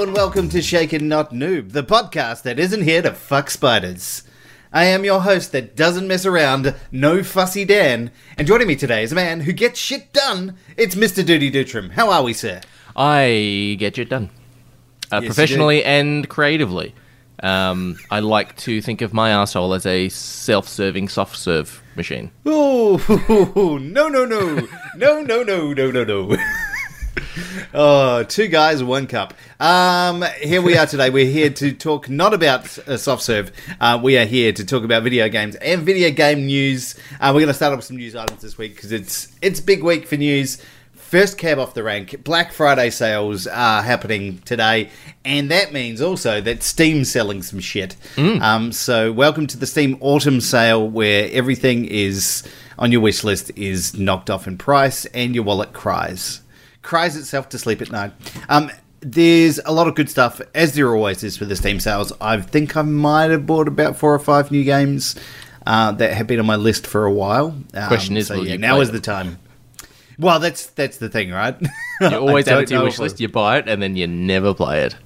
and welcome to Shaken Not Noob, the podcast that isn't here to fuck spiders. I am your host that doesn't mess around, no fussy Dan, and joining me today is a man who gets shit done. It's Mr. Duty Dutram. How are we, sir? I get it done. Uh, Yes, you professionally and creatively. Um, I like to think of my asshole as a self-serving soft serve machine. Oh, no, no, no. No, no, no, no, no, no. oh, two guys, one cup. Um, here we are today. We're here to talk not about uh, soft serve. Uh, we are here to talk about video games and video game news. Uh, we're going to start off with some news items this week because it's it's big week for news. First cab off the rank. Black Friday sales are happening today, and that means also that Steam's selling some shit. Um, so, welcome to the Steam Autumn Sale, where everything is on your wish list is knocked off in price, and your wallet cries, cries itself to sleep at night. Um, there's a lot of good stuff, as there always is for the Steam sales. I think I might have bought about four or five new games uh, that have been on my list for a while. Um, Question is, so yeah, now is them? the time. Well, that's that's the thing, right? You always add it to your wish list, you buy it, and then you never play it.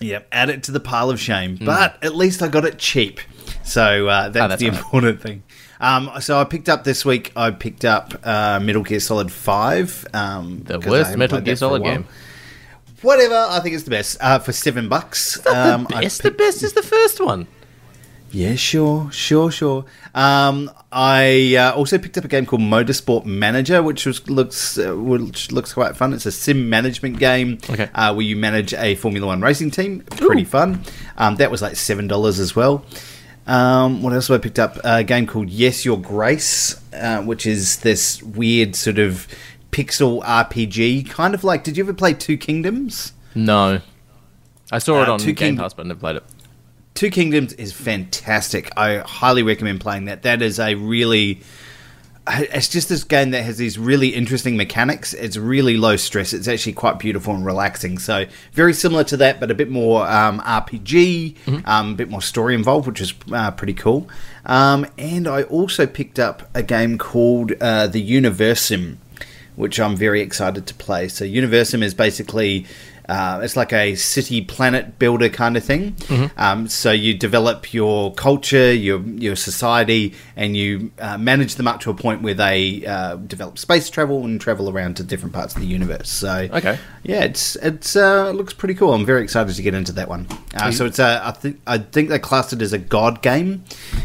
Yeah, add it to the pile of shame. But at least I got it cheap, so uh, that's. Oh, that's the right. important thing. Um, so I picked up this week. I picked up uh, Metal Gear Solid Five. Um, The worst Metal Gear that for a Solid game. Whatever, I think it's the best uh, for seven bucks. Um, I Best, the best is the first one. Yeah, sure, sure, sure. Um, I uh, also picked up a game called Motorsport Manager, which was looks uh, which looks quite fun. It's a sim management game Okay. uh, where you manage a Formula One racing team. Pretty Ooh. fun. Um, that was like seven dollars as well. Um, what else have I picked up? A game called Yes Your Grace, uh, which is this weird sort of pixel RPG, kind of like. Did you ever play Two Kingdoms? No. I saw it Uh, on Two Game King- Pass, but never played it. Two Kingdoms is fantastic. I highly recommend playing that. That is a really. It's just this game that has these really interesting mechanics. It's really low stress. It's actually quite beautiful and relaxing. So very similar to that, but a bit more um, RPG, um, a bit more story involved, which is uh, pretty cool. Um, and I also picked up a game called uh, The Universim, which I'm very excited to play. So Universim is basically uh, it's like a city planet builder kind of thing. Um, so you develop your culture, your your society, and you uh, manage them up to a point where they uh, develop space travel and travel around to different parts of the universe. So Okay. yeah, it's it's uh, looks pretty cool. I'm very excited to get into that one. Uh, so it's a I think I think they classed it as a god game.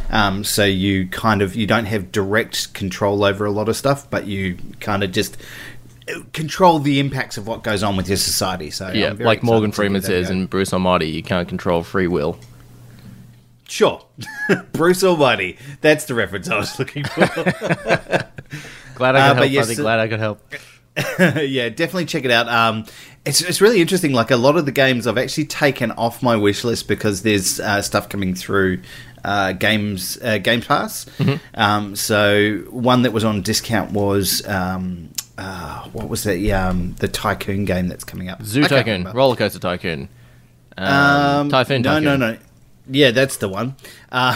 Um, so you kind of you don't have direct control over a lot of stuff, but you kind of just control the impacts of what goes on with your society. So Yeah, like Morgan Freeman give that a says in Bruce Almighty, you can't control free will. sure, Bruce Almighty. That's the reference I was looking for. Glad I Uh, could but help, yes, buddy. uh, Glad I could help. yeah, definitely check it out. Um, it's it's really interesting. Like a lot of the games, I've actually taken off my wish list because there's uh, stuff coming through uh, games uh, Game Pass. Um, so one that was on discount was um, uh, what was? Yeah, um, the Tycoon game that's coming up. Zoo Tycoon. Roller Coaster Tycoon, um, Um, Typhoon no, Tycoon. no, no. Yeah, that's the one. Uh,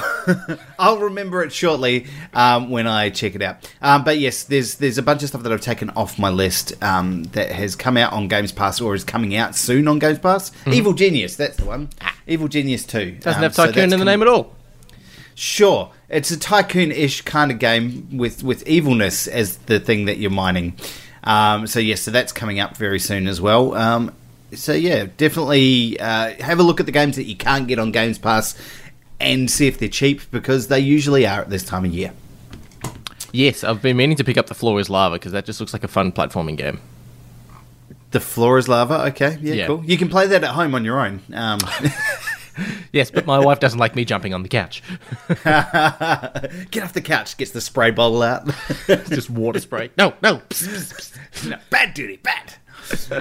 I'll remember it shortly um, when I check it out. Um, but yes, there's there's a bunch of stuff that I've taken off my list um, that has come out on Games Pass or is coming out soon on Games Pass. Evil Genius, that's the one. Evil Genius Two. Doesn't Um, have Tycoon that's in the name at all. Sure, it's a tycoon-ish kind of game with with evilness as the thing that you're mining. Um, so yes, so that's coming up very soon as well. Um, so yeah, definitely uh, have a look at the games that you can't get on Games Pass and see if they're cheap because they usually are at this time of year. Yes, I've been meaning to pick up The Floor is Lava because that just looks like a fun platforming game. The floor is lava. Okay, yeah, Yeah. cool. You can play that at home on your own. Um, Yes, but my wife doesn't like me jumping on the couch. get off the couch. Gets the spray bottle out. just water spray. No, no. no, bad duty, bad.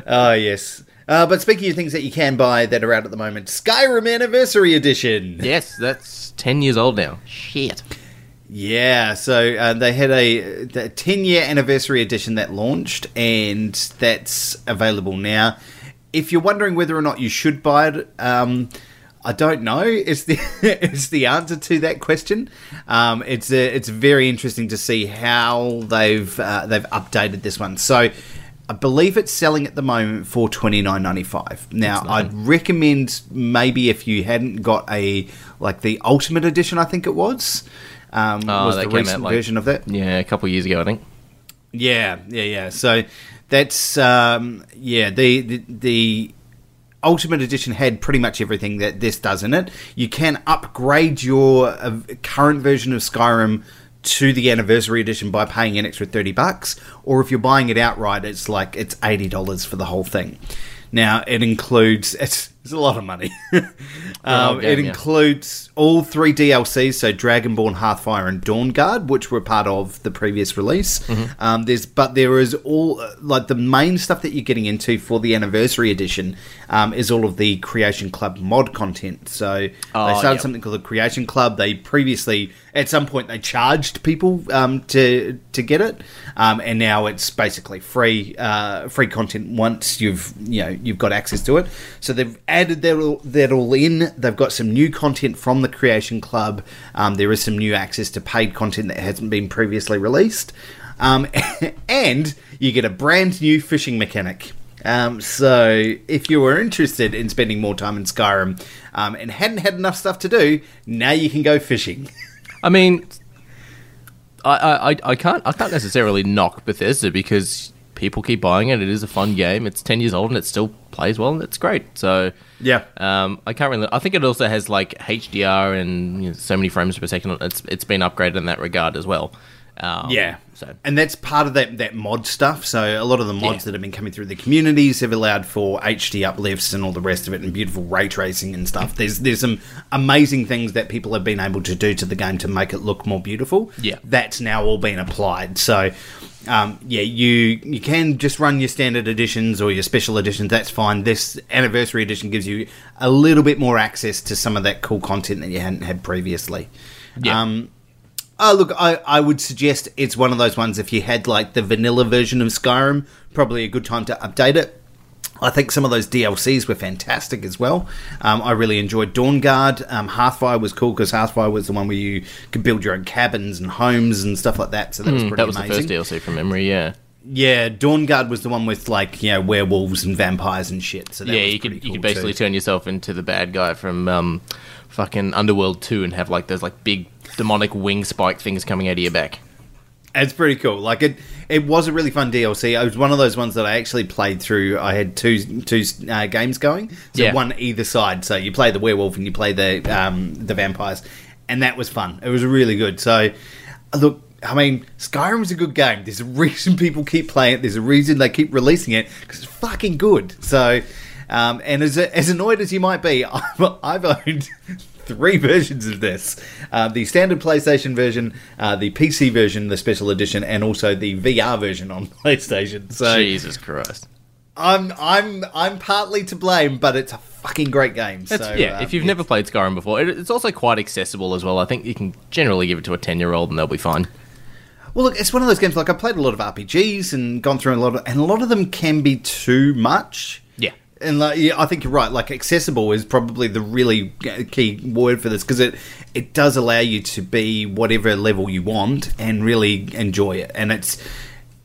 oh yes. Uh, but speaking of things that you can buy that are out at the moment, Skyrim Anniversary Edition. yes, that's 10 years old now. Shit. Yeah, so uh, they had a, the 10 year anniversary edition that launched, and that's available now. If you're wondering whether or not you should buy it, um, I don't know. Is the is the answer to that question? Um, it's a, it's very interesting to see how they've uh, they've updated this one. So I believe it's selling at the moment for twenty nine ninety five. Now, I'd recommend maybe if you hadn't got a like the Ultimate Edition, I think it was, um, Oh, was the recent like- version of that. Yeah, a couple of years ago, I think. Yeah, yeah, yeah. So that's um, yeah the, the the Ultimate Edition had pretty much everything that this does in it. You can upgrade your uh, current version of Skyrim to the Anniversary Edition by paying an extra thirty bucks, or if you're buying it outright, it's like it's eighty dollars for the whole thing. Now it includes it's, it's a lot of money. um, game, it yeah. includes all three DLCs, so Dragonborn, Hearthfire, and Dawnguard, which were part of the previous release. Mm-hmm. Um, there's but there is all like the main stuff that you're getting into for the Anniversary Edition um, is all of the Creation Club mod content. So they Oh, started yep. something called the Creation Club. They previously at some point they charged people um, to to get it, um, and now it's basically free uh, free content once you've you know you've got access to it. So they've added that all, that all in. They've got some new content from the Creation Club. Um, there is some new access to paid content that hasn't been previously released, um, and you get a brand new fishing mechanic. Um, so, if you were interested in spending more time in Skyrim um, and hadn't had enough stuff to do, now you can go fishing. I mean, I, I- I can't I can't necessarily knock Bethesda because people keep buying it. It is a fun game. It's ten years old and it still plays well and it's great. So Yeah. um, I can't really. I think it also has like HDR and you know, so many frames per second. It's it's been upgraded in that regard as well. Um, Yeah. So And that's part of that, that mod stuff. So a lot of the mods Yeah. that have been coming through the communities have allowed for HD uplifts and all the rest of it and beautiful ray tracing and stuff. There's there's some amazing things that people have been able to do to the game to make it look more beautiful. Yeah. That's now all been applied. So um, yeah, you you can just run your standard editions or your special editions. That's fine. This anniversary edition gives you a little bit more access to some of that cool content that you hadn't had previously. Yeah. Um, Oh, look, I, I would suggest it's one of those ones if you had like the vanilla version of Skyrim, probably a good time to update it. I think some of those DLCs were fantastic as well. Um, I really enjoyed Dawnguard. Um, Hearthfire was cool because Hearthfire was the one where you could build your own cabins and homes and stuff like that. So that was pretty Hmm, that was amazing. the first DLC from memory. Yeah. Yeah, Dawnguard was the one with like you know werewolves and vampires and shit. So that yeah, was you could pretty you could basically too. turn yourself into the bad guy from um, fucking Underworld Two and have like those like big demonic wing spike things coming out of your back. It's pretty cool. Like it, it was a really fun DLC. It was one of those ones that I actually played through. I had two two uh, games going, so Yeah. one either side. So you play the werewolf and you play the um, the vampires, and that was fun. It was really good. So look, I mean, Skyrim's a good game. There's a reason people keep playing it. There's a reason they keep releasing it because it's fucking good. So. Um, and as, as annoyed as you might be, I've, I've owned three versions of this uh, the standard PlayStation version, uh, the PC version, the special edition, and also the VR version on PlayStation. So Jesus Christ. I'm I'm I'm partly to blame, but it's a fucking great game. So yeah, um, if you've never played Skyrim before, it, it's also quite accessible as well. I think you can generally give it to a ten-year-old and they'll be fine. Well, look, it's one of those games. Like I played a lot of RPGs and gone through a lot of, and a lot of them can be too much. And like, yeah, I think you're right. Like, accessible is probably the really key word for this because it it does allow you to be whatever level you want and really enjoy it. And it's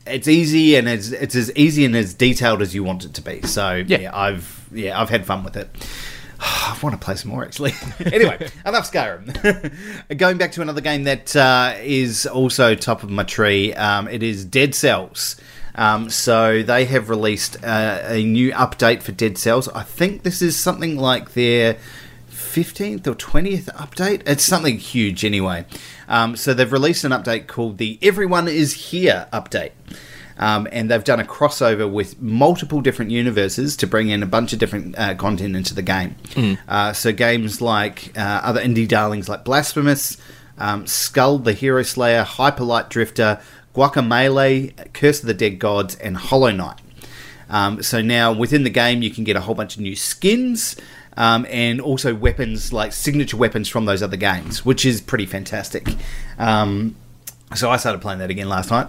it's easy and it's it's as easy and as detailed as you want it to be. So Yeah. yeah, I've yeah I've had fun with it. I want to play some more actually. anyway, enough Skyrim. Going back to another game that uh, is also top of my tree. Um, it is Dead Cells. Um, so they have released uh, a new update for Dead Cells. I think this is something like their 15th or 20th update. It's something huge anyway. Um, so they've released an update called the Everyone Is Here update. Um, and they've done a crossover with multiple different universes to bring in a bunch of different uh, content into the game. Uh, so games like uh, other indie darlings like Blasphemous, um, Skul the Hero Slayer, Hyper Light Drifter, Guacamelee, Curse of the Dead Gods, and Hollow Knight. Um, so now within the game, you can get a whole bunch of new skins um, and also weapons like signature weapons from those other games, which is pretty fantastic. Um, so I started playing that again last night.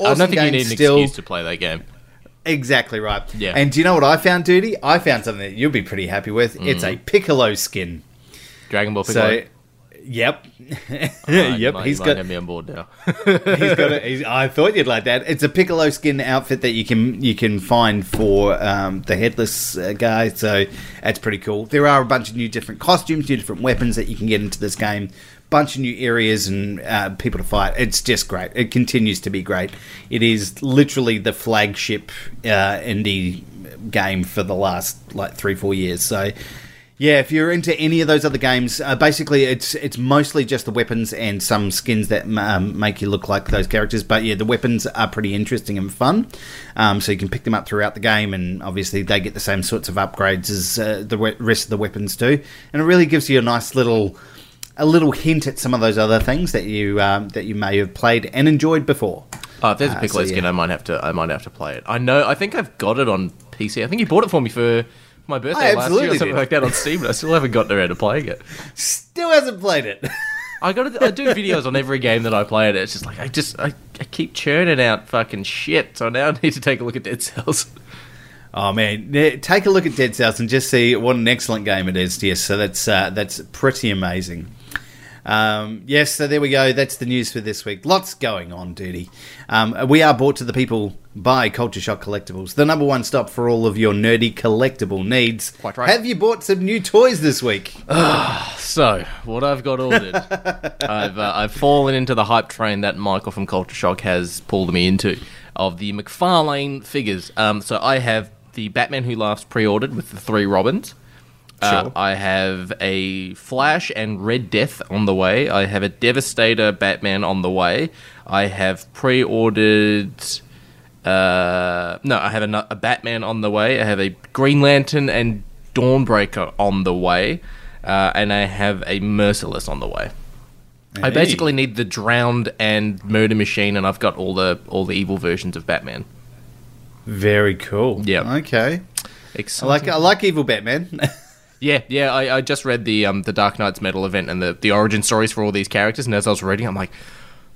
I don't think you need an still. excuse to play that game. Exactly right. Yeah. And do you know what I found, Duty? I found something that you'll be pretty happy with. It's Mm. a Piccolo skin. Dragon Ball Piccolo. So, Yep. Ah, yep. might, he's got have me on board now. he's got a, he's, I thought you'd like that. It's a Piccolo skin outfit that you can you can find for um, the headless uh, guy, so that's pretty cool. There are a bunch of new different costumes, new different weapons that you can get into this game. Bunch of new areas and uh, people to fight. It's just great. It continues to be great. It is literally the flagship uh, indie game for the last like three four years. So yeah, if you're into any of those other games, uh, basically it's it's mostly just the weapons and some skins that um, make you look like those characters. But yeah, the weapons are pretty interesting and fun, um, so you can pick them up throughout the game, and obviously they get the same sorts of upgrades as uh, the rest of the weapons do, and it really gives you a nice little a little hint at some of those other things that you um, that you may have played and enjoyed before. Oh, if there's a Uh, Piccolo so, skin. I might have to. I might have to play it. I know. I think I've got it on PC. I think you bought it for me for my birthday last year or something did. like that on Steam. and I still haven't gotten around to playing it. Still hasn't played it. I got. I do videos on every game that I play, and it's just like I just I, I keep churning out fucking shit. So now I need to take a look at Dead Cells. Oh man, take a look at Dead Cells and just see what an excellent game it is. Yes, so that's uh, that's pretty amazing. Um, yes, so there we go. That's the news for this week. Lots going on, duty. Um, we are brought to the people by Culture Shock Collectibles, the number one stop for all of your nerdy collectible needs. Quite right. Have you bought some new toys this week? So what I've got ordered, I've uh, I've fallen into the hype train that Michael from Culture Shock has pulled me into of the McFarlane figures. Um, so I have the Batman Who Laughs pre-ordered with the three Robins. Uh, Sure. I have a Flash and Red Death on the way. I have a Devastator Batman on the way. I have pre-ordered. Uh, no, I have a, a Batman on the way. I have a Green Lantern and Dawnbreaker on the way, uh, and I have a Merciless on the way. I basically need the Drowned and Murder Machine, and I've got all the all the evil versions of Batman. Very cool. Yeah. Okay. I Exciting. like I like Evil Batman. Yeah, yeah. I, I just read the um the Dark Nights Metal event and the, the origin stories for all these characters, and as I was reading, I'm like,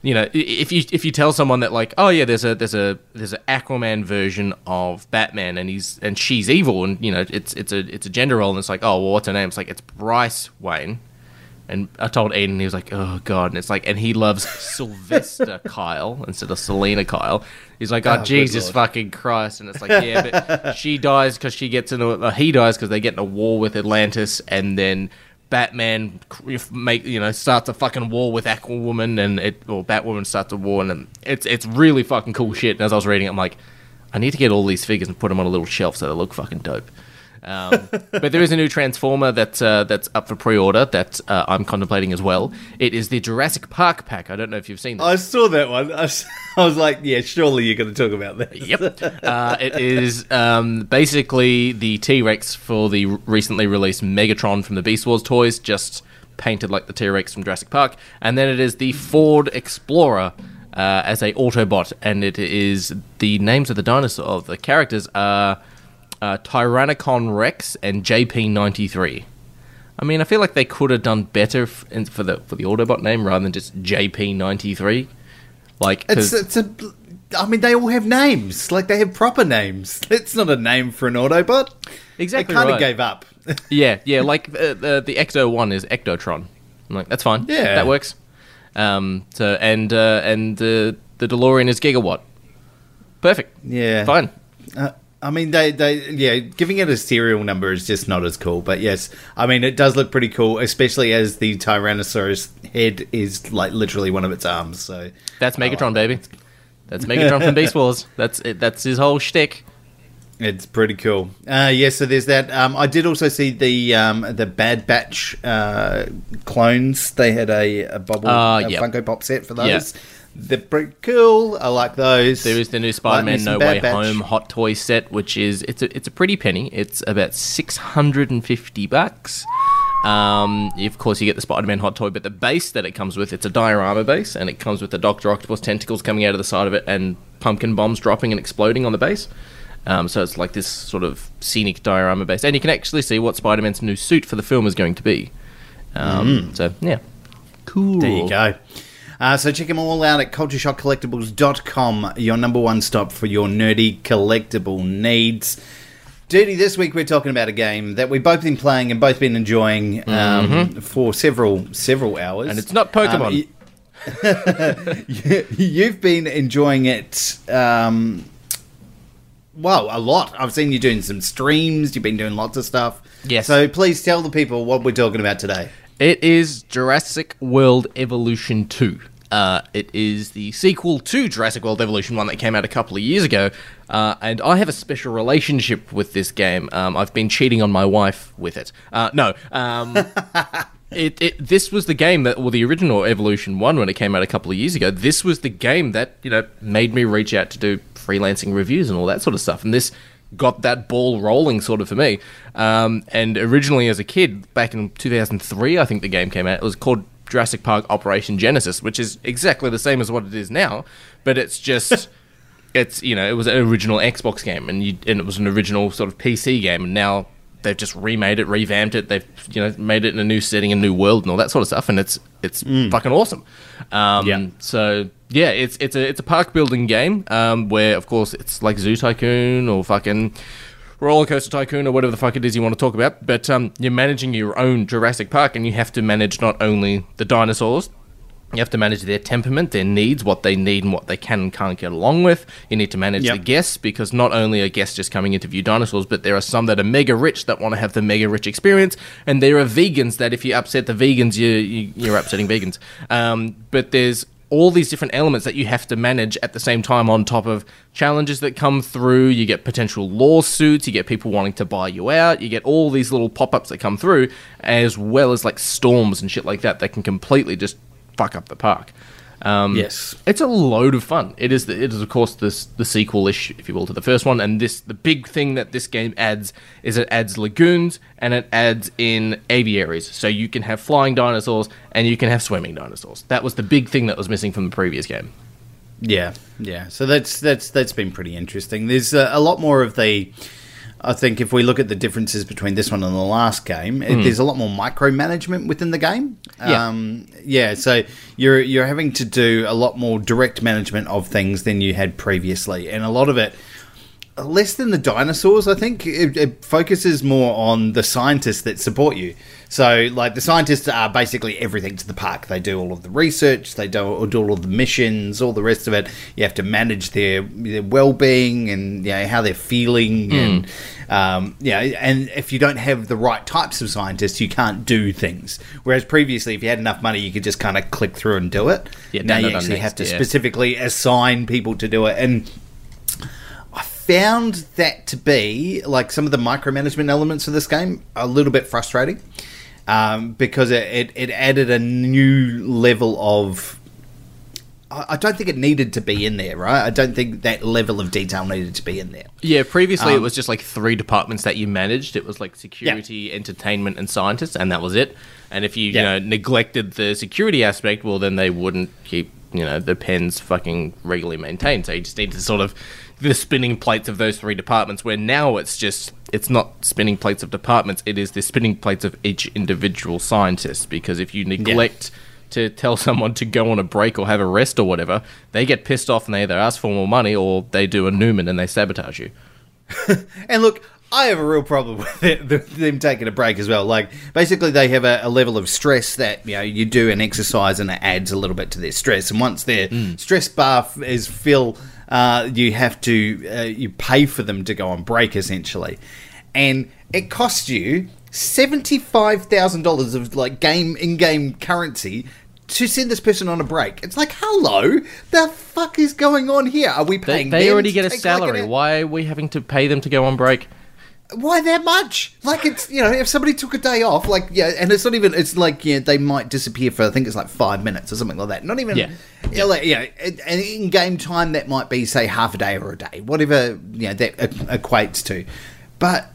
you know, if you if you tell someone that like, oh yeah, there's a there's a there's an Aquaman version of Batman, and he's and she's evil, and you know, it's it's a it's a gender role, and it's like, oh well, what's her name? It's like it's Bryce Wayne. And I told Aiden, he was like, "Oh God!" And it's like, and he loves Sylvester Kyle instead of Selina Kyle. He's like, "Oh, Oh, Jesus fucking Christ!" And it's like, yeah, but she dies because she gets in a he dies because they get in a war with Atlantis, and then Batman make you know starts a fucking war with Aquawoman, and it or Batwoman starts a war, and it's it's really fucking cool shit. And as I was reading, it, I'm like, I need to get all these figures and put them on a little shelf so they look fucking dope. Um, but there is a new Transformer that's uh, that's up for pre-order that uh, I'm contemplating as well. It is the Jurassic Park pack. I don't know if you've seen this. I saw that one. I was, I was like, yeah, surely you're going to talk about that. Yep. Uh, it is um, basically the T Rex for the recently released Megatron from the Beast Wars toys, just painted like the T Rex from Jurassic Park. And then it is the Ford Explorer uh, as a Autobot, and it is the names of the dinosaur of the characters are uh, Tyrannocon Rex and JP93. I mean, I feel like they could have done better f- in, for the for the Autobot name rather than just JP93. Like, It's it's a. I mean, they all have names. Like they have proper names. It's not a name for an Autobot. Exactly They kind of right. gave up. Yeah, yeah, like uh, the the Ecto one is Ectotron. I'm like, that's fine. Yeah. that works. Um, so and uh, and the the DeLorean is Gigawatt. Perfect. yeah, Fine. Uh, I mean, they, they, yeah, giving it a serial number is just not as cool. But yes, I mean, it does look pretty cool, especially as the Tyrannosaurus head is like literally one of its arms. So That's Megatron, baby. That's Megatron from Beast Wars. That's it. That's his whole shtick. It's pretty cool. Uh, yeah, so there's that. Um, I did also see the um, the Bad Batch uh, clones. They had a, a bubble Uh, a yep. Funko Pop set for those. They're pretty cool. I like those. There is the new Spider-Man some No Way Batch. Home hot toy set, which is it's a it's a pretty penny. It's about six hundred and fifty bucks. Um, of course, you get the Spider-Man hot toy, but the base that it comes with, it's a diorama base, and it comes with the Doctor Octopus tentacles coming out of the side of it, and pumpkin bombs dropping and exploding on the base. Um, so it's like this sort of scenic diorama base, and you can actually see what Spider-Man's new suit for the film is going to be. Um, So yeah, cool. Mm. There you go. Uh, so check them all out at cultureshockcollectibles.com, your number one stop for your nerdy collectible needs. Duty, this week we're talking about a game that we've both been playing and both been enjoying um, for several several hours. Mm-hmm. And it's not Pokemon. Um, y- you've been enjoying it, um, well, a lot. I've seen you doing some streams. You've been doing lots of stuff. Yes. So please tell the people what we're talking about today. It is Jurassic World Evolution 2. Uh, it is the sequel to Jurassic World Evolution 1 that came out a couple of years ago. Uh, and I have a special relationship with this game. Um, I've been cheating on my wife with it. Uh, no. Um, it, it, this was the game that, well, the original Evolution 1 when it came out a couple of years ago, this was the game that, you know, made me reach out to do freelancing reviews and all that sort of stuff. And this got that ball rolling sort of for me. Um, and originally as a kid, back in 2003, I think the game came out, it was called Jurassic Park Operation Genesis, which is exactly the same as what it is now, but it's just. It's you know it was an original Xbox game and you, and it was an original sort of PC game and now they've just remade it, revamped it. They've you know made it in a new setting, a new world, and all that sort of stuff. And it's it's fucking awesome. Um, Yeah. So yeah, it's it's a it's a park building game um, where of course it's like Zoo Tycoon or fucking Roller Coaster Tycoon or whatever the fuck it is you want to talk about. But um, you're managing your own Jurassic Park, and you have to manage not only the dinosaurs. You have to manage their temperament, their needs, what they need and what they can and can't get along with. You need to manage Yep. the guests because not only are guests just coming in to view dinosaurs, but there are some that are mega rich that want to have the mega rich experience, and there are vegans that if you upset the vegans, you, you you're upsetting vegans. Um, but there's all these different elements that you have to manage at the same time on top of challenges that come through you get potential lawsuits you get people wanting to buy you out you get all these little pop-ups that come through as well as like storms and shit like that that can completely just fuck up the park um, Yes. it's a load of fun. It is, the, it is of course, this the sequel-ish, if you will, to the first one. And this, the big thing that this game adds is it adds lagoons and it adds in aviaries, so you can have flying dinosaurs and you can have swimming dinosaurs. That was the big thing that was missing from the previous game. Yeah, yeah. So that's that's that's been pretty interesting. There's uh, a lot more of the. I think if we look at the differences between this one and the last game, it, there's a lot more micromanagement within the game. Yeah. Um, yeah. So you're you're having to do a lot more direct management of things than you had previously, and a lot of it less than the dinosaurs. I think it, it focuses more on the scientists that support you. So, like the scientists are basically everything to the park. They do all of the research, they do, do all of the missions, all the rest of it. You have to manage their their well being and you know, how they're feeling, and um, yeah. And if you don't have the right types of scientists, you can't do things. Whereas previously, if you had enough money, you could just kind of click through and do it. Yeah, now you actually next, have to yeah. specifically assign people to do it, and found that to be like some of the micromanagement elements of this game a little bit frustrating um, because it, it, it added a new level of. I I don't think it needed to be in there, right? I don't think that level of detail needed to be in there. Yeah, previously it Um, was just like three departments that you managed. It was like security, entertainment, and scientists, and that was it. And if you, Yeah. you know, neglected the security aspect, well, then they wouldn't keep, you know, the pens fucking regularly maintained. So you just need to sort of the spinning plates of those three departments. Where now it's just it's not spinning plates of departments; it is the spinning plates of each individual scientist. Because if you neglect to tell someone to go on a break or have a rest or whatever, they get pissed off and they either ask for more money or they do a Newman and they sabotage you. And look, I have a real problem with it, them taking a break as well. Like, basically, they have a, a level of stress that you know you do an exercise and it adds a little bit to their stress. And once their stress bar is fill, uh, you have to uh, you pay for them to go on break essentially, and it costs you seventy five thousand dollars of like game in game currency. To send this person on a break, it's like, hello, the fuck is going on here? Are we paying? they them already get a take, like, salary. Why are we having to pay them to go on break? Why that much? Like it's you know if somebody took a day off, like yeah, and it's not even it's like yeah they might disappear for I think it's like five minutes or something like that. Not even Yeah. yeah, like, yeah, and and in game time that might be say half a day or a day, whatever you know that equates to, but.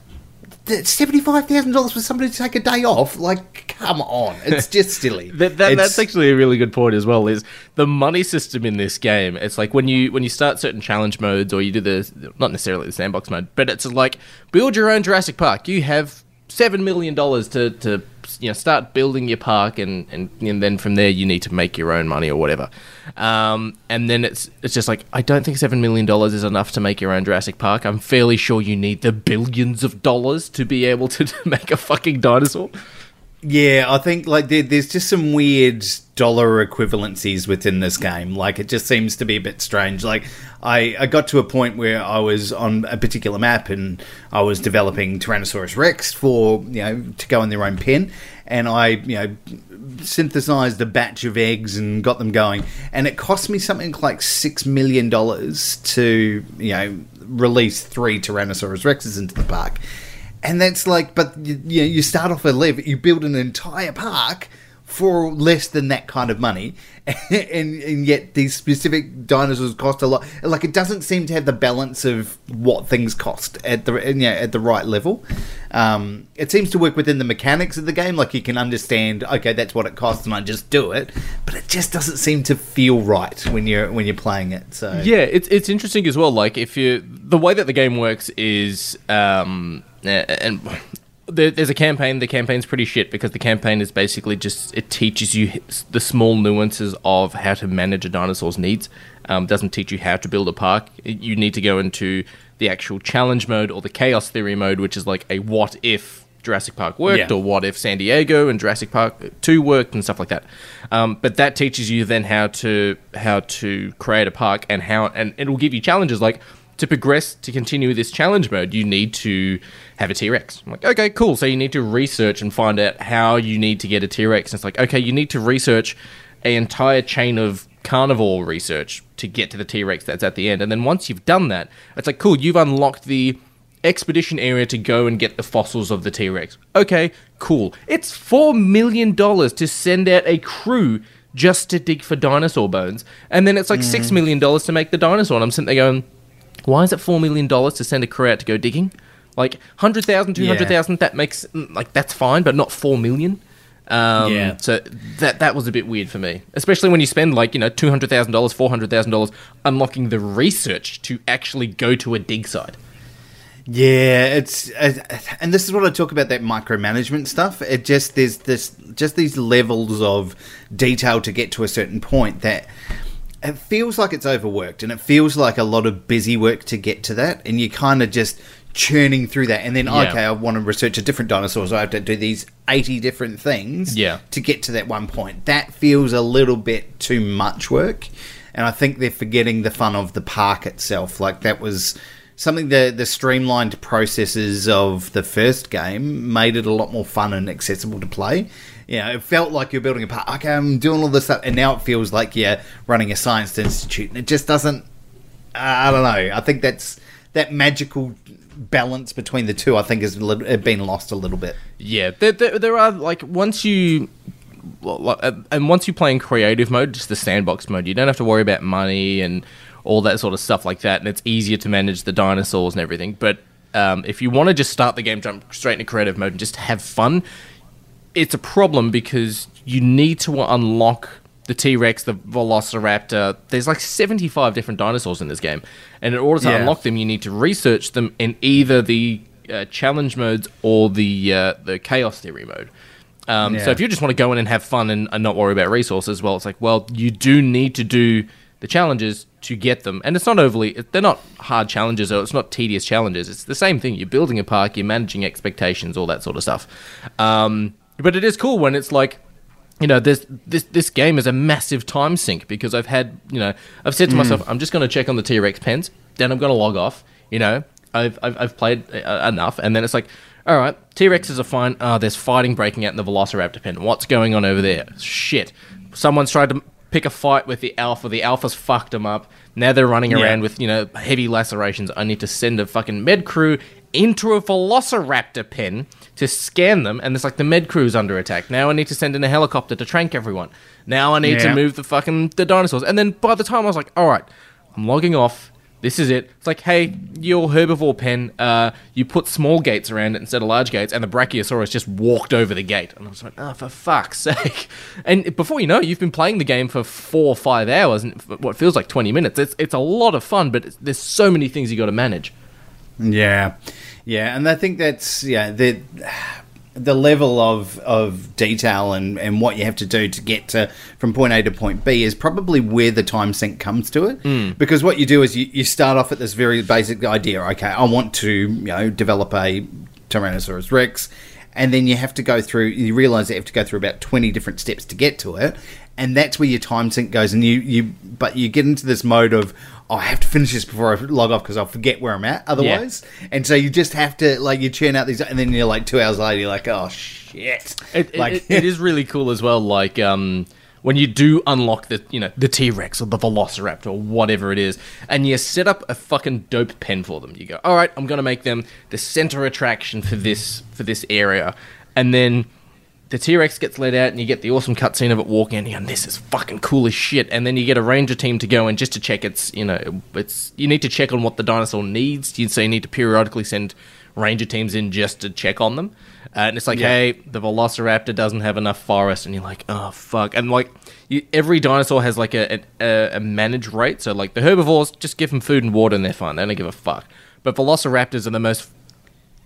Seventy five thousand dollars for somebody to take a day off, like, come on, it's just silly. That, that, It's- that's actually a really good point as well. Is the money system in this game? It's like when you when you start certain challenge modes, or you do the not necessarily the sandbox mode, but it's like build your own Jurassic Park. You have seven million dollars to to you know start building your park, and, and and then from there you need to make your own money or whatever. Um, and then it's it's just like I don't think seven million dollars is enough to make your own Jurassic Park. I'm fairly sure you need the billions of dollars to be able to make a fucking dinosaur. Yeah, I think like there, there's just some weird dollar equivalencies within this game. Like it just seems to be a bit strange. Like I, I got to a point where I was on a particular map and I was developing Tyrannosaurus Rex for you know to go in their own pen, and I you know synthesized a batch of eggs and got them going, and it cost me something like six million dollars to you know release three Tyrannosaurus Rexes into the park and that's like, but you, you, know, you start off a level, you build an entire park for less than that kind of money, and, and yet these specific dinosaurs cost a lot. Like it doesn't seem to have the balance of what things cost at the you know, at the right level. Um, it seems to work within the mechanics of the game. Like you can understand, okay, that's what it costs, and I just do it. But it just doesn't seem to feel right when you're when you're playing it. So yeah, it's it's interesting as well. Like if you the way that the game works is. Um, and there's a campaign. The campaign's pretty shit because the campaign is basically just it teaches you the small nuances of how to manage a dinosaur's needs. Um, doesn't teach you how to build a park. You need to go into the actual challenge mode or the chaos theory mode, which is like a what if Jurassic Park worked yeah. or what if San Diego and Jurassic Park 2 worked and stuff like that. Um, but that teaches you then how to how to create a park and how and it will give you challenges like to progress to continue this challenge mode, you need to have a T Rex. I'm like, okay, cool. So you need to research and find out how you need to get a T Rex. And it's like, okay, you need to research an entire chain of carnivore research to get to the T Rex that's at the end. And then once you've done that, it's like, cool, you've unlocked the expedition area to go and get the fossils of the T Rex. Okay, cool. It's $4 million to send out a crew just to dig for dinosaur bones. And then it's like mm. $6 million to make the dinosaur. And I'm sitting there going, why is it $4 million to send a crew out to go digging? Like 100,000, 200,000, yeah. that makes, like, that's fine, but not 4 million. Um, yeah. So that that was a bit weird for me, especially when you spend like you know two hundred thousand dollars, four hundred thousand dollars unlocking the research to actually go to a dig site. Yeah, it's uh, and this is what I talk about that micromanagement stuff. It just there's this just these levels of detail to get to a certain point that it feels like it's overworked and it feels like a lot of busy work to get to that and you kind of just churning through that and then yeah. okay i want to research a different dinosaur so i have to do these 80 different things yeah. to get to that one point that feels a little bit too much work and i think they're forgetting the fun of the park itself like that was something the the streamlined processes of the first game made it a lot more fun and accessible to play you know, it felt like you're building a park. Okay, I'm doing all this stuff, and now it feels like you're running a science institute, and it just doesn't. I don't know. I think that's that magical balance between the two. I think has been lost a little bit. Yeah, there, there, there are like once you. And once you play in creative mode, just the sandbox mode, you don't have to worry about money and all that sort of stuff like that, and it's easier to manage the dinosaurs and everything. But um, if you want to just start the game, jump straight into creative mode and just have fun, it's a problem because you need to unlock the T Rex, the Velociraptor. There's like 75 different dinosaurs in this game. And in order to yeah. unlock them, you need to research them in either the uh, challenge modes or the uh, the chaos theory mode. Um, yeah. So if you just want to go in and have fun and, and, not worry about resources, well, it's like, well, you do need to do the challenges to get them. And it's not overly, they're not hard challenges or it's not tedious challenges. It's the same thing. You're building a park, you're managing expectations, all that sort of stuff. Um, but it is cool when it's like, you know, this this this game is a massive time sink because I've had, you know, I've said to mm. myself, I'm just going to check on the T Rex pens, then I'm going to log off. You know, I've I've, I've played uh, enough, and then it's like, all right, T Rexes are fine. Oh, there's fighting breaking out in the Velociraptor pen. What's going on over there? Shit, someone's tried to pick a fight with the alpha. The alpha's fucked them up. Now they're running around with you know heavy lacerations. I need to send a fucking med crew into a Velociraptor pen to scan them, and it's like the med crew's under attack. Now I need to send in a helicopter to trank everyone. Now I need yeah. to move the fucking the dinosaurs. And then by the time I was like, all right, I'm logging off. This is it. It's like, hey, your herbivore pen, uh, you put small gates around it instead of large gates, and the Brachiosaurus just walked over the gate. And I was like, oh, for fuck's sake. And before you know you've been playing the game for four or five hours, and what feels like 20 minutes. It's, it's a lot of fun, but there's so many things you got to manage. Yeah. Yeah, and I think that's yeah. The the level of, of detail and, and what you have to do to get to from point A to point B is probably where the time sink comes to it. Hmm. Because what you do is you, you start off at this very basic idea. Okay, I want to you know develop a Tyrannosaurus Rex, and then you have to go through. You realize you have to go through about twenty different steps to get to it, and that's where your time sink goes. And you you but you get into this mode of oh, I have to finish this before I log off because I'll forget where I'm at otherwise. And so you just have to like you churn out these, and then you're like two hours later, you're like, oh shit. It, it- like it- it is really cool as well. Like um, when you do unlock the you know the T Rex or the Velociraptor or whatever it is, and you set up a fucking dope pen for them. You go, all right, I'm gonna make them the center attraction for this for this area, and then. The T Rex gets let out, and you get the awesome cutscene of it walking, and you're, this is fucking cool as shit. And then you get a ranger team to go in just to check its, you know, it's you need to check on what the dinosaur needs. You so you need to periodically send ranger teams in just to check on them. Uh, and it's like, Yeah. hey, the Velociraptor doesn't have enough forest, and you're like, oh fuck. And like, you, every dinosaur has like a, a a managed rate. So like the herbivores, just give them food and water, and they're fine. They don't give a fuck. But Velociraptors are the most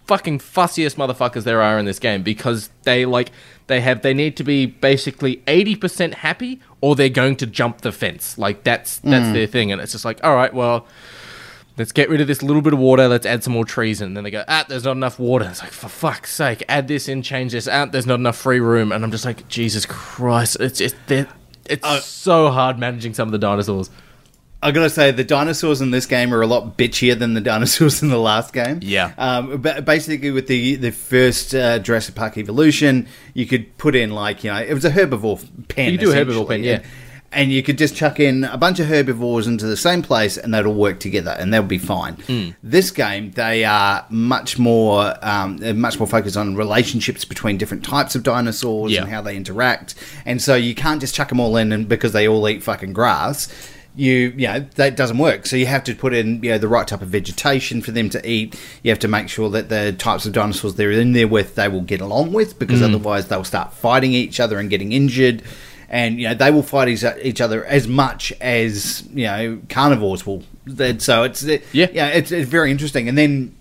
fucking fussiest motherfuckers there are in this game because they like they have they need to be basically 80% happy or they're going to jump the fence. Like that's that's their thing. And it's just like all right well let's get rid of this little bit of water. Let's add some more trees in. And then they go ah there's not enough water. It's like for fuck's sake add this in change this. Out there's not enough free room. And i'm just like jesus christ. It's just it's so hard managing some of the dinosaurs I gotta say, the dinosaurs in this game are a lot bitchier than the dinosaurs in the last game. Yeah. Um, but basically, with the the first uh, Jurassic Park Evolution, you could put in like you know it was a herbivore pen. You do a herbivore pen, yeah. and- And you could just chuck in a bunch of herbivores into the same place, and all work together, and they'll be fine. Hmm. This game, they are much more, um, much more focused on relationships between different types of dinosaurs Yeah. and how they interact. And so you can't just chuck them all in, and because they all eat fucking grass, you you know that doesn't work. So you have to put in you know the right type of vegetation for them to eat. You have to make sure that the types of dinosaurs they're in there with they will get along with, because otherwise they'll start fighting each other and getting injured. And you know they will fight each, each other as much as you know carnivores will. So it's Yeah. yeah, it's, it's very interesting. And then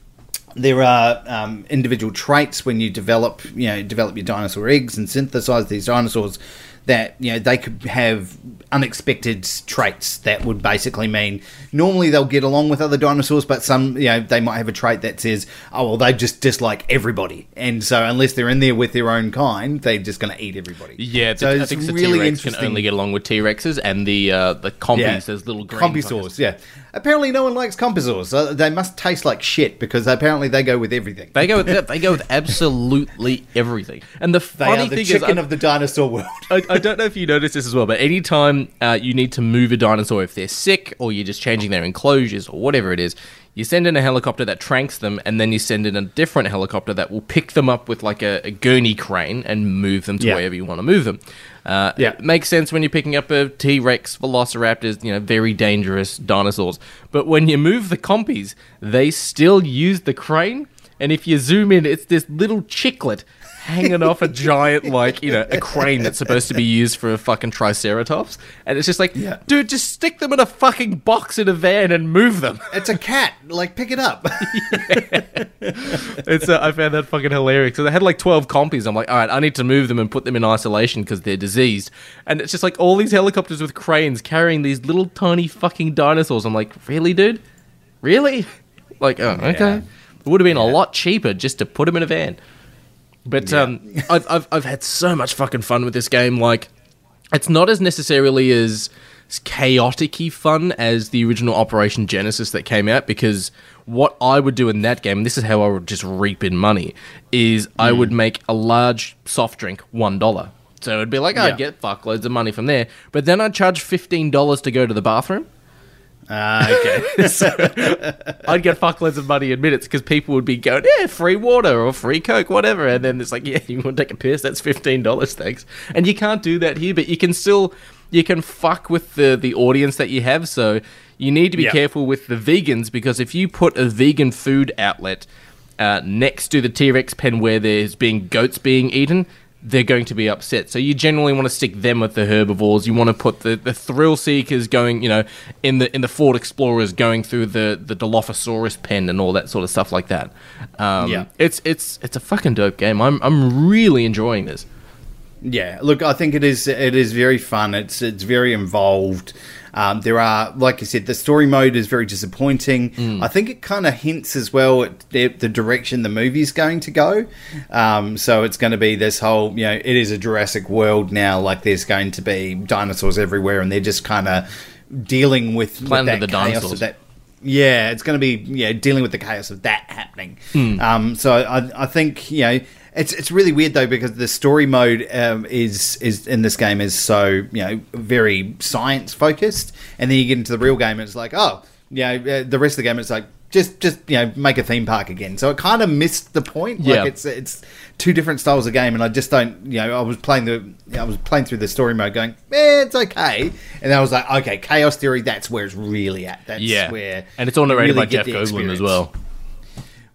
there are um, individual traits when you develop, you know, develop your dinosaur eggs and synthesize these dinosaurs that you know they could have unexpected traits that would basically mean normally they'll get along with other dinosaurs, but some you know they might have a trait that says, oh well, they just dislike everybody, and so unless they're in there with their own kind, they're just going to eat everybody. Yeah, so I it's think the really T-Rex can interesting. only get along with T-Rexes and the uh, the compies. Yeah. There's little green Compysaurs, fuckers. yeah. Apparently, no one likes compysaurs. Uh, they must taste like shit because apparently they go with everything. They go with they go with absolutely everything. And the They funny are the thing chicken is, of the dinosaur world. I, I don't know if you noticed this as well, but anytime uh, you need to move a dinosaur, if they're sick or you're just changing their enclosures or whatever it is, you send in a helicopter that tranks them, and then you send in a different helicopter that will pick them up with like a, a gurney crane and move them to Yeah. wherever you want to move them. Uh, Yeah. It makes sense when you're picking up a T Rex, Velociraptors, you know, very dangerous dinosaurs. But when you move the compies, they still use the crane. And if you zoom in, it's this little chicklet hanging off a giant, like, you know, a crane that's supposed to be used for a fucking Triceratops. And it's just like, Yeah. dude, just stick them in a fucking box in a van and move them. It's a cat. Like, pick it up. It's uh, I found that fucking hilarious. So they had like twelve compies. I'm like, all right, I need to move them and put them in isolation because they're diseased. And it's just like all these helicopters with cranes carrying these little tiny fucking dinosaurs. I'm like, really, dude? Really? Like, oh, okay. Yeah. It would have been a lot cheaper just to put them in a van. But um, I've, I've I've had so much fucking fun with this game. Like, it's not as necessarily as chaotic-y fun as the original Operation Genesis that came out because what I would do in that game, this is how I would just reap in money, is I would make a large soft drink one dollar. So it'd be like I'd Yeah. get fuckloads of money from there, but then I'd charge fifteen dollars to go to the bathroom. Ah, okay. I'd get fuckloads of money in minutes because people would be going, yeah, free water or free Coke, whatever. And then it's like, yeah, you want to take a piss? That's $15, thanks. And you can't do that here, but you can still, you can fuck with the, the audience that you have. So you need to be Yeah. careful with the vegans because if you put a vegan food outlet uh, next to the T Rex pen where there's being goats being eaten, they're going to be upset. So you generally want to stick them with the herbivores. You want to put the, the thrill seekers going, you know, in the in the Ford Explorers going through the the Dilophosaurus pen and all that sort of stuff like that. Um, Yeah. it's it's it's a fucking dope game. I'm I'm really enjoying this. Yeah, look, I think it is. It is very fun. It's it's very involved. Um, there are, like you said, the story mode is very disappointing. I think it kind of hints as well at the, the direction the movie's going to go. Um, so it's going to be this whole, you know, it is a Jurassic World now. Like there's going to be dinosaurs everywhere, and they're just kind of dealing with, with that the chaos Dinosaurs. of that yeah, it's going to be yeah dealing with the chaos of that happening. Hmm. Um, so I, I think you know it's it's really weird though because the story mode um, is is in this game is so you know very science focused, and then you get into the real game and it's like oh you know uh, the rest of the game it's like just just you know make a theme park again. So it kind of missed the point. Yeah. Like it's it's two different styles of game, and I just don't you know I was playing the I was playing through the story mode going eh, it's okay, and I was like okay Chaos Theory that's where it's really at. That's Yeah, where and it's all narrated really by Jeff Goldblum as well.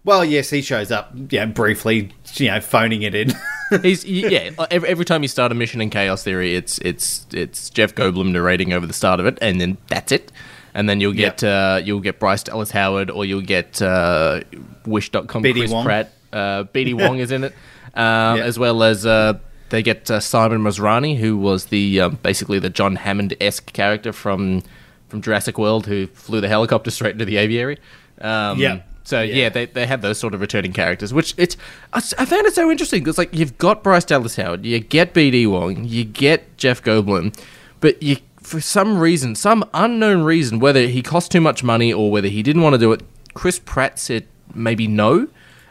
Well, yes, he shows up, yeah, briefly, you know, phoning it in. He's yeah. Every, every time you start a mission in Chaos Theory, it's it's it's Jeff Goldblum narrating over the start of it, and then that's it. And then you'll get uh, you'll get Bryce Dallas Howard, or you'll get uh, Wish.com BD Chris Wong. Pratt. Uh, BD Wong is in it, um, Yeah. as well as uh, they get uh, Simon Masrani, who was the um, basically the John Hammond esque character from from Jurassic World, who flew the helicopter straight into the aviary. Um, Yeah. So yeah, Yeah. they, they have those sort of returning characters, which it's I, I found it so interesting because like you've got Bryce Dallas Howard, you get BD Wong, you get Jeff Goldblum, but you for some reason, some unknown reason, whether he cost too much money or whether he didn't want to do it, Chris Pratt said maybe no,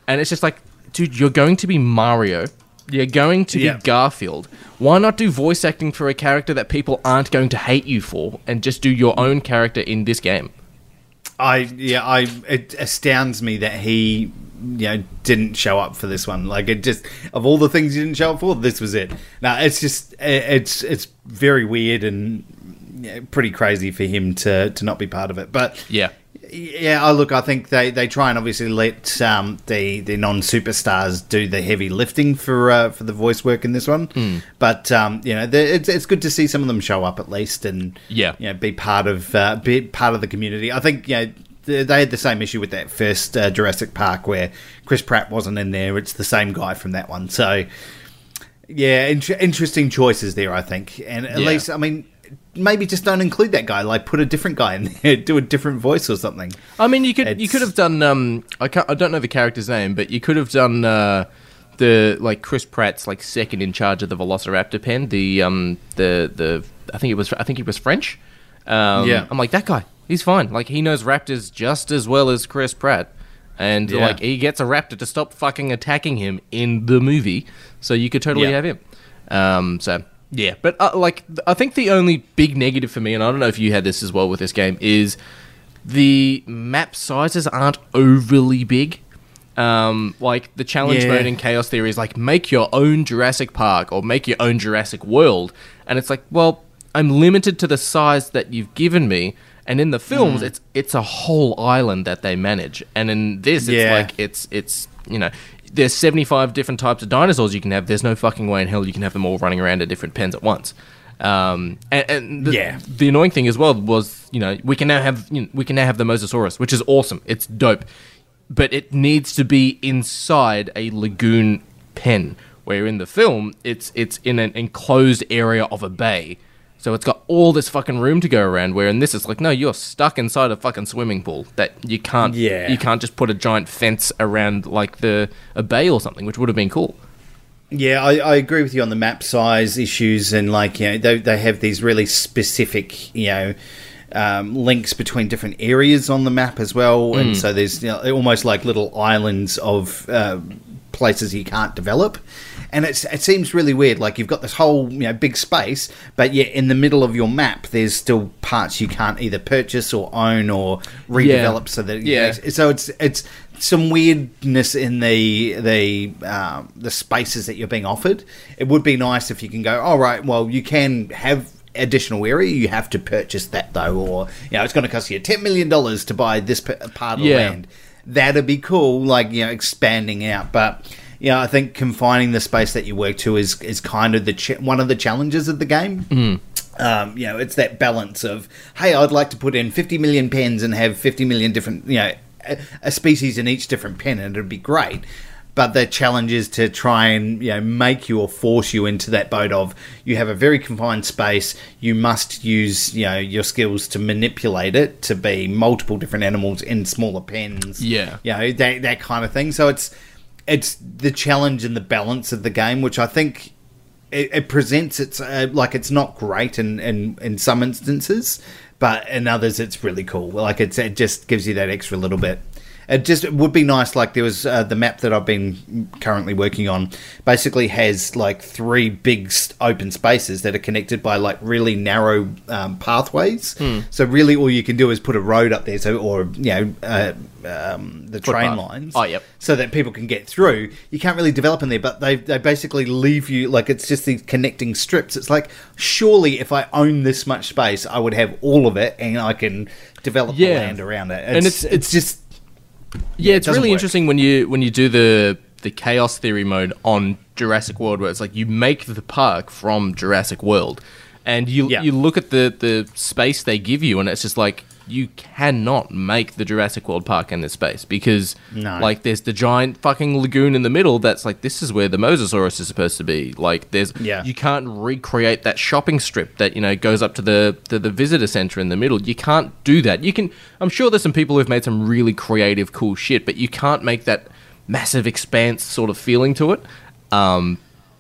and it's just like, dude, you're going to be Mario. You're going to Yeah. be Garfield. Why not do voice acting for a character that people aren't going to hate you for, and just do your own character in this game? I yeah, I it astounds me that he you know didn't show up for this one. Like it just of all the things he didn't show up for, this was it. Now it's just it- it's it's very weird and pretty crazy for him to to not be part of it. But Yeah. Yeah, I look. I think they, they try and obviously let um, the the non superstars do the heavy lifting for uh, for the voice work in this one. Hmm. But um, you know, it's it's good to see some of them show up at least and Yeah. you know, be part of uh, be part of the community. I think you know, they had the same issue with that first uh, Jurassic Park where Chris Pratt wasn't in there. It's the same guy from that one. So yeah, int- interesting choices there. I think, and at Yeah. least I mean. Maybe just don't include that guy. Like, put a different guy in there, do a different voice or something. I mean, you could you could have done. Um, I can't. I don't know the character's name, but you could have done uh, the like Chris Pratt's like second in charge of the Velociraptor pen. The um the the I think it was I think he was French. Um, Yeah. I'm like that guy. He's fine. Like he knows raptors just as well as Chris Pratt. And Yeah. like he gets a raptor to stop fucking attacking him in the movie, so you could totally Yeah. have him. Um, so yeah, but uh, like I think the only big negative for me, and I don't know if you had this as well with this game, is the map sizes aren't overly big. Um, like the challenge Yeah. mode in Chaos Theory is like make your own Jurassic Park or make your own Jurassic World, and it's like, well, I'm limited to the size that you've given me. And in the films, Hmm. it's it's a whole island that they manage, and in this, it's Yeah. like it's it's you know there's 75 different types of dinosaurs you can have. There's no fucking way in hell you can have them all running around in different pens at once. Um, and, and the, Yeah. the annoying thing as well was, you know, we can now have you know, we can now have the Mosasaurus, which is awesome. It's dope, but it needs to be inside a lagoon pen. Where in the film, it's it's in an enclosed area of a bay, so it's got all this fucking room to go around. Where in this, it's like, no, you're stuck inside a fucking swimming pool that you can't. Yeah. you can't just put a giant fence around like the a bay or something, which would have been cool. Yeah, I, I agree with you on the map size issues and like you know they they have these really specific you know um, links between different areas on the map as well, and so there's you know, almost like little islands of uh, places you can't develop. And it's, it seems really weird. Like you've got this whole you know big space, but yet in the middle of your map, there's still parts you can't either purchase or own or redevelop. So that Yeah. so it's it's some weirdness in the the um, the spaces that you're being offered. It would be nice if you can go. All right, well, you can have additional area. You have to purchase that though, or you know, it's going to cost you ten million dollars to buy this part of Yeah. the land. That'd be cool, like you know, expanding out, but. You know, I think confining the space that you work to is is kind of the ch- one of the challenges of the game. Um, you know, it's that balance of hey, I'd like to put in 50 million pens and have 50 million different, you know, a, a species in each different pen, and it'd be great. But the challenge is to try and you know make you or force you into that boat of you have a very confined space. You must use you know your skills to manipulate it to be multiple different animals in smaller pens. Yeah. you know that that kind of thing. So it's it's the challenge and the balance of the game, which I think it, it presents it's uh, like it's not great in, in in some instances, but in others it's really cool. Like it's it just gives you that extra little bit. It just it would be nice. Like there was uh, the map that I've been currently working on. Basically has like three big open spaces that are connected by like really narrow um, pathways. So really, all you can do is put a road up there. So or you know uh, um, the train lines Oh, yep. so that people can get through. You can't really develop in there, but they they basically leave you like it's just these connecting strips. It's like surely if I own this much space, I would have all of it and I can develop the Yeah. land around it. It's, And it's it's- it's just Yeah, it's doesn't really work. interesting when you when you do the the chaos theory mode on Jurassic World, where it's like you make the park from Jurassic World, and you Yeah. you look at the the space they give you, and it's just like you cannot make the Jurassic World park in this space because No. like there's the giant fucking lagoon in the middle that's like this is where the Mosasaurus is supposed to be. Like there's Yeah. you can't recreate that shopping strip that you know goes up to the, the the visitor center in the middle. You can't do that. You can. I'm sure there's some people who've made some really creative, cool shit, but you can't make that massive expanse sort of feeling to it. Um,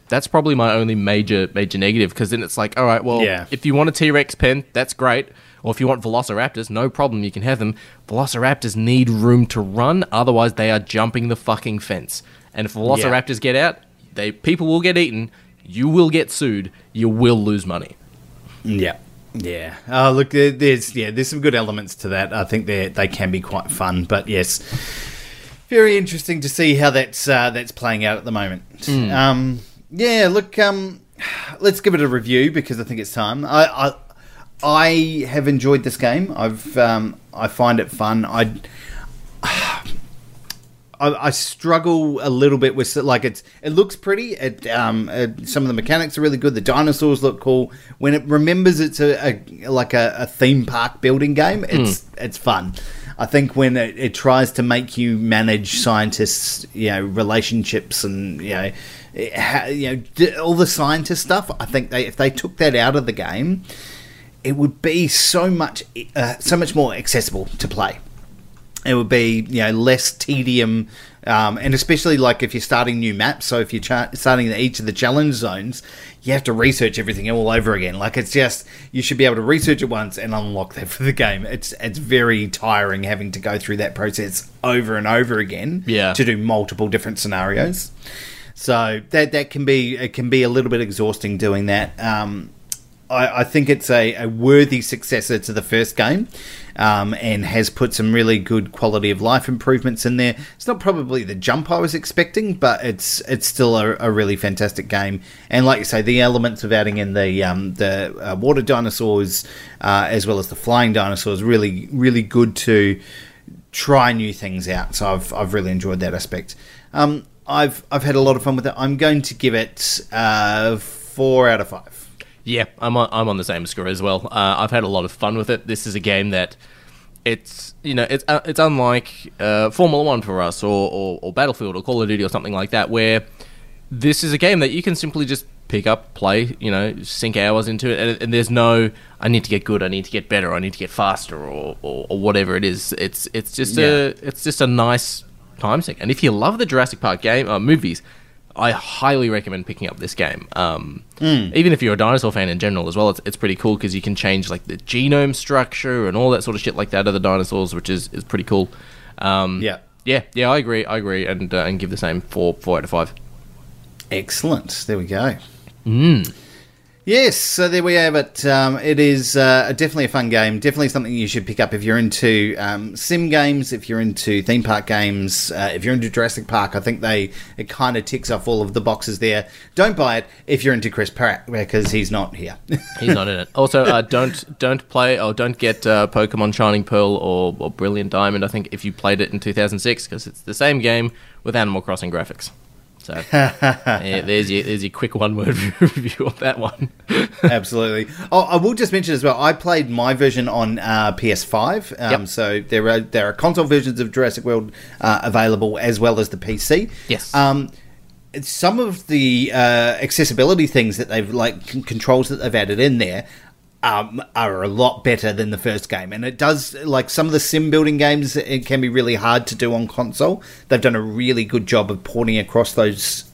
that's probably my only major major negative because then it's like, all right, well, Yeah. if you want a T Rex pen, that's great. Or if you want Velociraptors, no problem, you can have them. Velociraptors need room to run, otherwise they are jumping the fucking fence. And if Velociraptors get out, they people will get eaten. You will get sued. You will lose money. yeah. Yeah. Oh, look, there's yeah, there's some good elements to that. I think they they can be quite fun, but yes, very interesting to see how that's uh, that's playing out at the moment. Um, yeah, look, um, let's give it a review because I think it's time. I I, I have enjoyed this game. I've um, I find it fun. I. I, I struggle a little bit with like it's it looks pretty. It um it, some of the mechanics are really good. The dinosaurs look cool. When it remembers it's a, a like a, a theme park building game, it's it's fun. I think when it, it tries to make you manage scientists, you know, relationships and you know, it ha- you know, d- all the scientist stuff. I think they if they took that out of the game, it would be so much uh, so much more accessible to play. It would be you know less tedium um, and especially like if you're starting new maps so if you're cha- starting each of the challenge zones you have to research everything all over again. Like it's just you should be able to research it once and unlock that for the game. It's it's very tiring having to go through that process over and over again Yeah. to do multiple different scenarios. So that that can be it can be a little bit exhausting doing that. Um, I, I think it's a, a worthy successor to the first game um, and has put some really good quality of life improvements in there. It's not probably the jump I was expecting, but it's it's still a, a really fantastic game. And like you say, the elements of adding in the um, the uh, water dinosaurs uh, as well as the flying dinosaurs really really good to try new things out. So I've I've really enjoyed that aspect. Um, I've I've had a lot of fun with it. I'm going to give it uh, four out of five. Yeah, I'm on, I'm on the same score as well. Uh, I've had a lot of fun with it. This is a game that it's you know it's uh, it's unlike uh, Formula One for us or, or or Battlefield or Call of Duty or something like that, where this is a game that you can simply just pick up, play, you know, sink hours into it, and, and there's no I need to get good, I need to get better, I need to get faster, or, or, or whatever it is. It's it's just a it's just a nice time sink. And if you love the Jurassic Park game uh, movies, I highly recommend picking up this game. Um, Even if you're a dinosaur fan in general as well, it's, it's pretty cool because you can change like the genome structure and all that sort of shit like that of the dinosaurs, which is, is pretty cool. Um, Yeah. yeah, yeah, I agree, I agree, and uh, and give the same four four out of five. Excellent. There we go. Yes, so there we have it. Um, it is uh, definitely a fun game. Definitely something you should pick up if you're into um, sim games, if you're into theme park games, uh, if you're into Jurassic Park. I think they it kind of ticks off all of the boxes there. Don't buy it if you're into Chris Pratt because he's not here. He's not in it. Also, uh, don't don't play or don't get uh, Pokemon Shining Pearl or, or Brilliant Diamond. I think if you played it in 2006 because it's the same game with Animal Crossing graphics. So yeah, there's your there's your quick one word review of that one. Absolutely. Oh, I will just mention as well. I played my version on uh, PS5. Um, Yep. So there are there are console versions of Jurassic World uh, available as well as the PC. Yes. Um, some of the uh, accessibility things that they've like c- controls that they've added in there um, are a lot better than the first game, and it does like some of the sim building games. It can be really hard to do on console. They've done a really good job of porting across those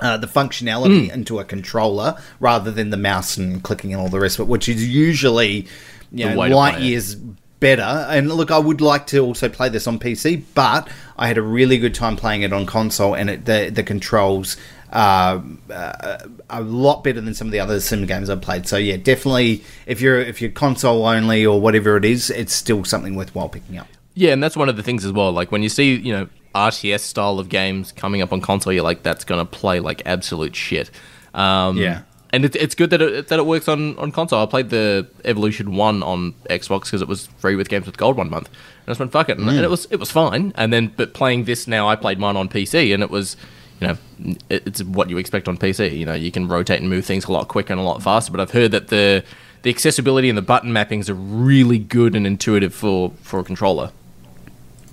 uh, the functionality into a controller rather than the mouse and clicking and all the rest of it, which is usually you know light years better. And look, I would like to also play this on PC, but I had a really good time playing it on console, and it, the the controls. Uh, uh, a lot better than some of the other sim games I've played. So yeah, definitely if you're if you're console only or whatever it is, it's still something worthwhile picking up. Yeah, and that's one of the things as well. Like when you see, you know, RTS style of games coming up on console, you're like, that's gonna play like absolute shit. Um, Yeah. and it, it's good that it, that it works on, on console. I played the Evolution One on Xbox because it was free with Games with Gold one month, and I just went fuck it, and, and it was it was fine. And then, but playing this now, I played mine on PC, and it was. You know, it's what you expect on PC. You know, you can rotate and move things a lot quicker and a lot faster. But I've heard that the the accessibility and the button mappings are really good and intuitive for for a controller.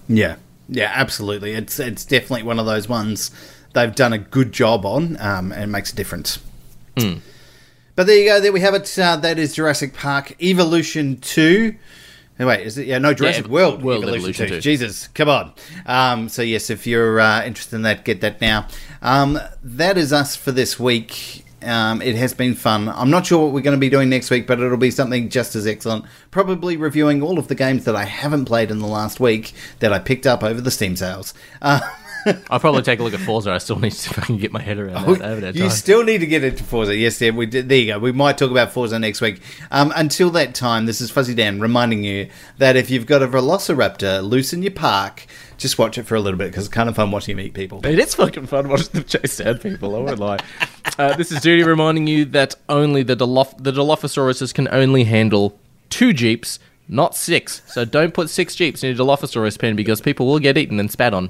Yeah, yeah, absolutely. It's it's definitely one of those ones they've done a good job on, um, and makes a difference. But there you go. There we have it. Uh, that is Jurassic Park Evolution Two. Wait, is it? Yeah, no, Jurassic Ev- World, World Evolution, Evolution 2. 2. Jesus, come on. Um, so yes, if you're uh, interested in that, get that now. Um, that is us for this week. Um, it has been fun. I'm not sure what we're going to be doing next week, but it'll be something just as excellent. Probably reviewing all of the games that I haven't played in the last week that I picked up over the Steam sales. Uh, I'll probably take a look at Forza. I still need to see if I can get my head around that. I you time. still need to get into Forza. Yes, yeah, we did. There you go. We might talk about Forza next week. Um, until that time, this is Fuzzy Dan reminding you that if you've got a Velociraptor loose in your park, just watch it for a little bit because it's kind of fun watching him eat people. It is fucking fun watching them chase down people. I won't lie. Uh, this is Judy reminding you that only the Diloph- the Dilophosaurus can only handle two jeeps, not six. So don't put six jeeps in your Dilophosaurus pen because people will get eaten and spat on.